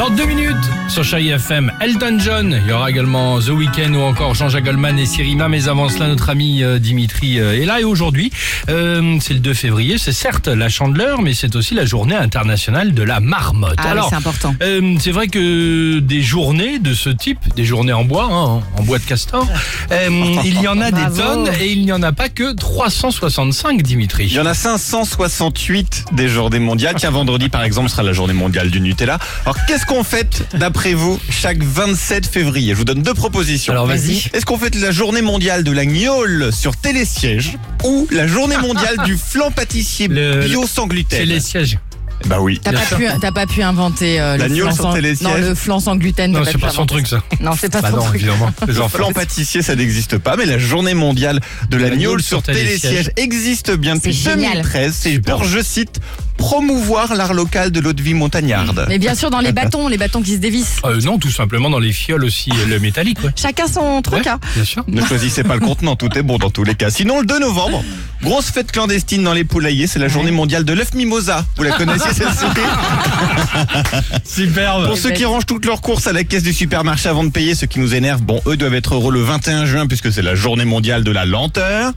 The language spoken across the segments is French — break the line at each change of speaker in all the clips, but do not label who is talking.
Dans deux minutes, sur Chai FM, Elton John. Il y aura également The Weeknd ou encore Jean-Jacques Goldman et Sirima. Mais avant cela, notre ami euh, Dimitri euh, est là. Et aujourd'hui, euh, c'est le 2 février. C'est certes la chandeleur, mais c'est aussi la journée internationale de la marmotte.
Ah oui, c'est important.
euh, c'est vrai que des journées de ce type, des journées en bois, hein, en bois de castor, euh, il y en a des
Bravo.
tonnes et il n'y en a pas que 365, Dimitri.
Il y en a 568 des journées mondiales. Tiens, vendredi, par exemple, sera la journée mondiale du Nutella. Alors, qu'est-ce qu'on fête, d'après vous, chaque 27 février? Je vous donne deux propositions.
Alors vas-y.
Est-ce qu'on fête la journée mondiale de la gnôle sur télésiège ou la journée mondiale du flan pâtissier
Le-
bio sans gluten?
sièges.
Bah oui.
T'as pas, pu, t'as pas pu inventer euh,
La
le
gnôle
flan
sur
sans...
télésiège?
Non, le flan sans gluten.
Non,
t'as pas
c'est
pu
pas son
inventer.
truc ça.
Non, c'est pas
Bah
son
non,
truc.
évidemment. Les
Le
enfants.
flan pâtissier, ça n'existe pas, mais la journée mondiale de la,
La
gnôle sur télésiège existe bien depuis
C'est génial.
2013. C'est pour, je cite, promouvoir l'art local de l'eau de vie montagnarde.
Mais bien sûr, dans les bâtons, les bâtons qui se dévissent.
Euh, non, tout simplement dans les fioles aussi, euh, le métallique, ouais.
Chacun son truc,
Ouais,
hein.
bien sûr.
Ne choisissez pas le contenant, tout est bon dans tous les cas. Sinon, le 2 novembre, grosse fête clandestine dans les poulaillers, c'est la journée mondiale de l'œuf mimosa. Vous la connaissez celle-ci
Superbe.
Pour ceux qui rangent toutes leurs courses à la caisse du supermarché avant de payer, ce qui nous énerve, bon, eux doivent être heureux le 21 juin puisque c'est la journée mondiale de la lenteur.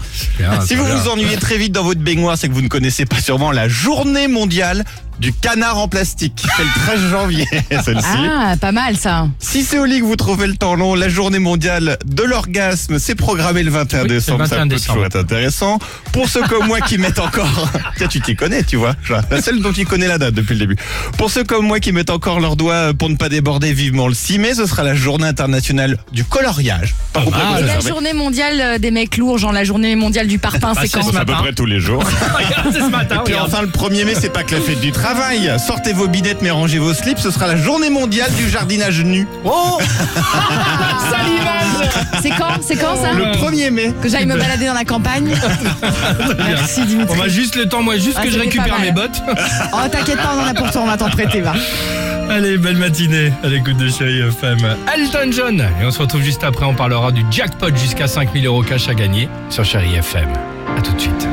Si vous vous ennuyez très vite dans votre baignoire, c'est que vous ne connaissez pas sûrement la journée mondiale du canard en plastique. C'est le 13 janvier, celle-ci.
Ah, pas mal ça.
Si c'est au lit que vous trouvez le temps long, la journée mondiale de l'orgasme, c'est programmé le 21
Oui, c'est le
décembre.
21
ça peut
décembre.
toujours être intéressant. Pour ceux comme moi qui mettent encore... Tiens, tu t'y connais, tu vois. La seule dont tu connais la date depuis le début. Pour ceux comme moi qui mettent encore leurs doigts pour ne pas déborder vivement le 6 mai, ce sera la journée internationale du coloriage. Vous
Et la journée mondiale euh, des mecs lourds, genre la journée mondiale du parpaing, c'est
c'est
quand
ce
C'est à peu près tous les jours.
c'est ce matin,
Puis enfin, le 1er mai, c'est pas que la fête du travail. Sortez vos binettes, mais rangez vos slips. Ce sera la journée mondiale du jardinage nu.
Oh Salivage
C'est quand C'est quand ça
Le 1er mai.
Que j'aille me balader dans la campagne Merci
On va juste le temps, moi, juste
Ah,
que je récupère mes bottes.
Oh, t'inquiète pas, on en a pour toi, on va t'en prêter, va.
Allez, belle matinée à l'écoute de Chérie FM. Elton John. Et on se retrouve juste après, on parlera du jackpot jusqu'à 5000 euros cash à gagner sur Chérie FM. A tout de suite.